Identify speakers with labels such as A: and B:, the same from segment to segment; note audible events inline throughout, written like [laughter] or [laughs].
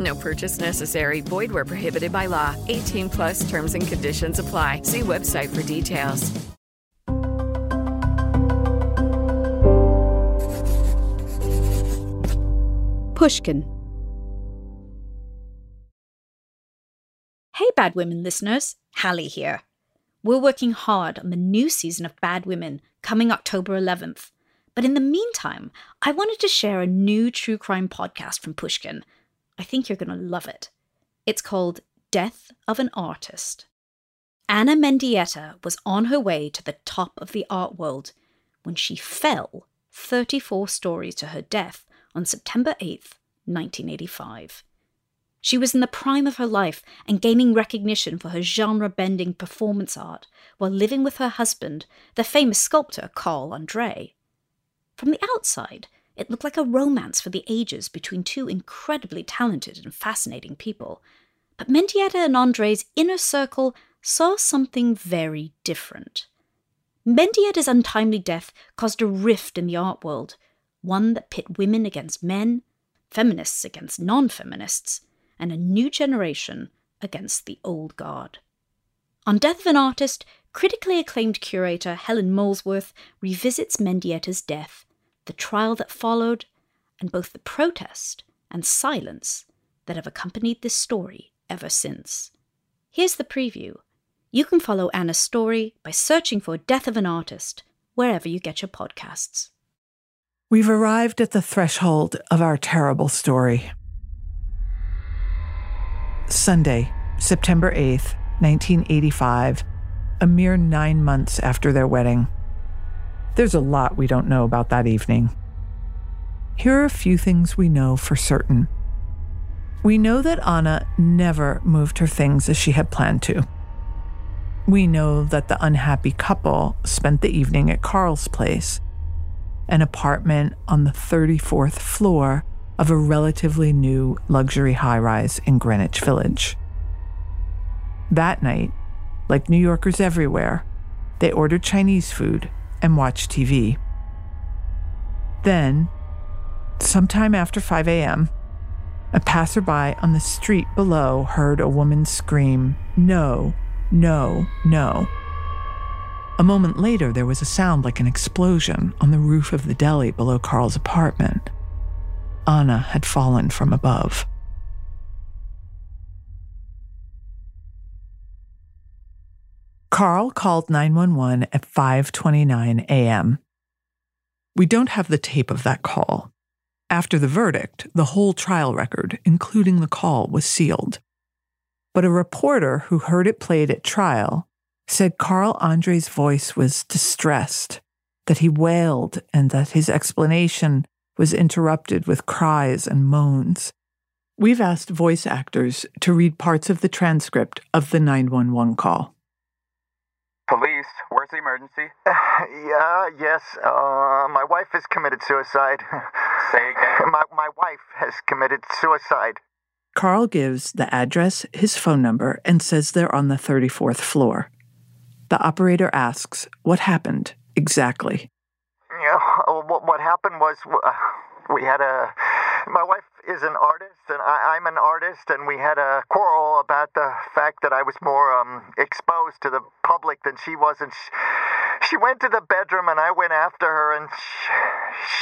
A: No purchase necessary. Void where prohibited by law. 18 plus terms and conditions apply. See website for details.
B: Pushkin. Hey, Bad Women listeners, Hallie here. We're working hard on the new season of Bad Women coming October 11th. But in the meantime, I wanted to share a new true crime podcast from Pushkin. I think you're going to love it. It's called Death of an Artist. Ana Mendieta was on her way to the top of the art world when she fell 34 stories to her death on September 8th, 1985. She was in the prime of her life and gaining recognition for her genre bending performance art while living with her husband, the famous sculptor Carl Andre. From the outside, it looked like a romance for the ages between two incredibly talented and fascinating people. But Mendieta and Andre's inner circle saw something very different. Mendieta's untimely death caused a rift in the art world, one that pit women against men, feminists against non feminists, and a new generation against the old guard. On Death of an Artist, critically acclaimed curator Helen Molesworth revisits Mendieta's death, the trial that followed, and both the protest and silence that have accompanied this story ever since. Here's the preview. You can follow Ana's story by searching for Death of an Artist wherever you get your podcasts.
C: We've arrived at the threshold of our terrible story. Sunday, September 8th, 1985, a mere nine months after their wedding. There's a lot we don't know about that evening. Here are a few things we know for certain. We know that Ana never moved her things as she had planned to. We know that the unhappy couple spent the evening at Carl's place, an apartment on the 34th floor of a relatively new luxury high rise in Greenwich Village. That night, like New Yorkers everywhere, they ordered Chinese food and watch TV. Then, sometime after 5 a.m., a passerby on the street below heard a woman scream, No, no, no. A moment later, there was a sound like an explosion on the roof of the deli below Carl's apartment. Ana had fallen from above. Carl called 911 at 5:29 a.m. We don't have the tape of that call. After the verdict, the whole trial record, including the call, was sealed. But a reporter who heard it played at trial said Carl Andre's voice was distressed, that he wailed, and that his explanation was interrupted with cries and moans. We've asked voice actors to read parts of the transcript of the 911 call.
D: Police, where's the emergency? [laughs]
E: yeah, yes. Uh, my wife has committed suicide. [laughs]
D: Say again.
E: My, my wife has committed suicide.
C: Carl gives the address, his phone number, and says they're on the 34th floor. The operator asks what happened exactly.
E: Yeah, what, what happened was uh, we had a. My wife is an artist, and I, am an artist, and we had a quarrel about the fact that I was more um, exposed to the public than she was, and she, she went to the bedroom, and I went after her, and she,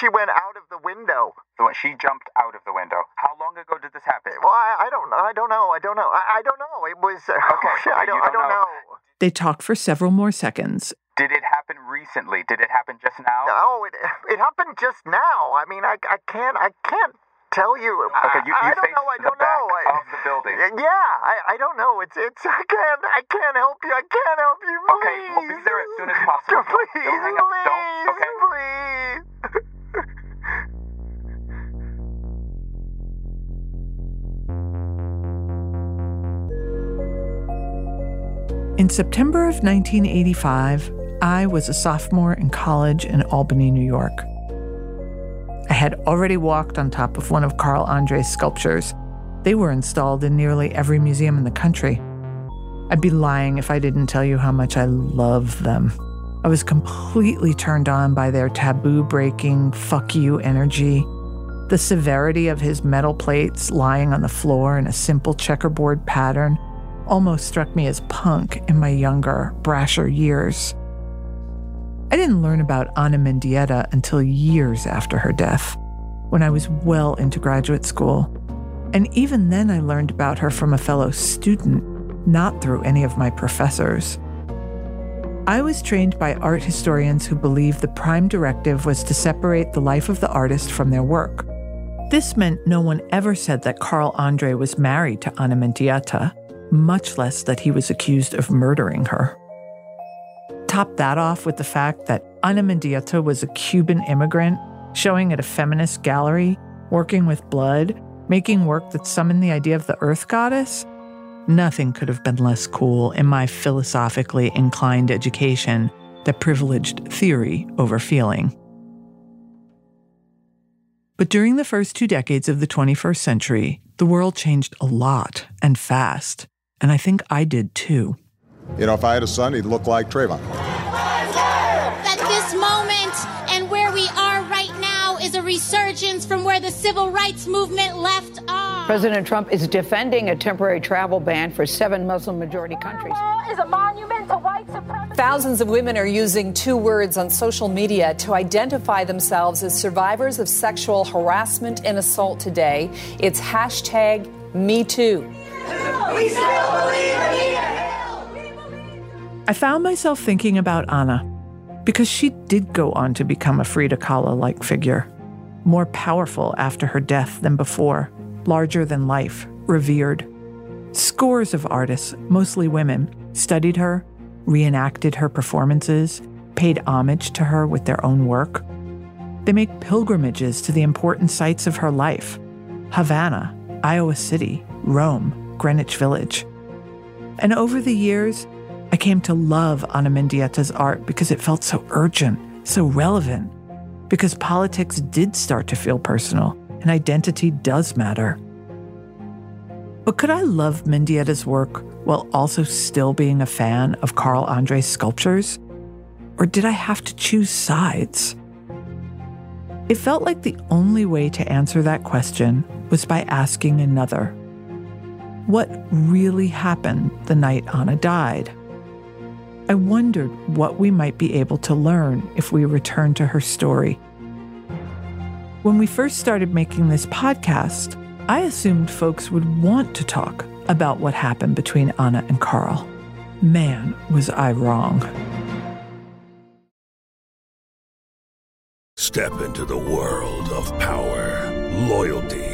E: she went out of the window.
D: So she jumped out of the window. How long ago did this happen?
E: Well, I, I don't, I don't know, I don't know, I, I don't know. It was. [laughs]
D: Okay, [laughs]
E: I don't,
D: don't,
E: I don't know. know.
C: They talked for several more seconds.
D: Did it happen recently? Did it happen just now?
E: Oh, it, it happened just now. I mean, I, I can't, I can't tell you.
D: Okay, you, you
E: I, I don't know. I don't know.
D: I, of the building.
E: Yeah, I, I don't know. It's it's. I can't. I can't help you. I can't help you. Please.
D: Okay, we'll be there as soon as possible.
E: Please,
D: don't hang
E: please,
D: up. Don't. Okay.
E: Please. [laughs]
C: In September of 1985, I was a sophomore in college in Albany, New York. I had already walked on top of one of Carl Andre's sculptures. They were installed in nearly every museum in the country. I'd be lying if I didn't tell you how much I love them. I was completely turned on by their taboo breaking, fuck you energy. The severity of his metal plates lying on the floor in a simple checkerboard pattern almost struck me as punk in my younger, brasher years. I didn't learn about Ana Mendieta until years after her death, when I was well into graduate school. And even then, I learned about her from a fellow student, not through any of my professors. I was trained by art historians who believed the prime directive was to separate the life of the artist from their work. This meant no one ever said that Carl Andre was married to Ana Mendieta much less that he was accused of murdering her. Top that off with the fact that Ana Mendieta was a Cuban immigrant showing at a feminist gallery, working with blood, making work that summoned the idea of the earth goddess. Nothing could have been less cool in my philosophically inclined education that privileged theory over feeling. But during the first two decades of the 21st century, the world changed a lot and fast. And I think I did too.
F: You know, if I had a son, he'd look like Trayvon.
G: That this moment and where we are right now is a resurgence from where the civil rights movement left off.
H: President Trump is defending a temporary travel ban for seven Muslim majority countries.
I: Is a monument to white supremacy.
J: Thousands of women are using two words on social media to identify themselves as survivors of sexual harassment and assault today. It's hashtag MeToo. We still believe
C: I found myself thinking about Ana because she did go on to become a Frida Kahlo like figure, more powerful after her death than before, larger than life, revered. Scores of artists, mostly women, studied her, reenacted her performances, paid homage to her with their own work. They make pilgrimages to the important sites of her life Havana, Iowa City, Rome, Greenwich Village. And over the years, I came to love Ana Mendieta's art because it felt so urgent, so relevant, because politics did start to feel personal and identity does matter. But could I love Mendieta's work while also still being a fan of Carl Andre's sculptures? Or did I have to choose sides? It felt like the only way to answer that question was by asking another what really happened the night Ana died. I wondered what we might be able to learn if we returned to her story. When we first started making this podcast, I assumed folks would want to talk about what happened between Ana and Carl. Man, was I wrong.
K: Step into the world of power, loyalty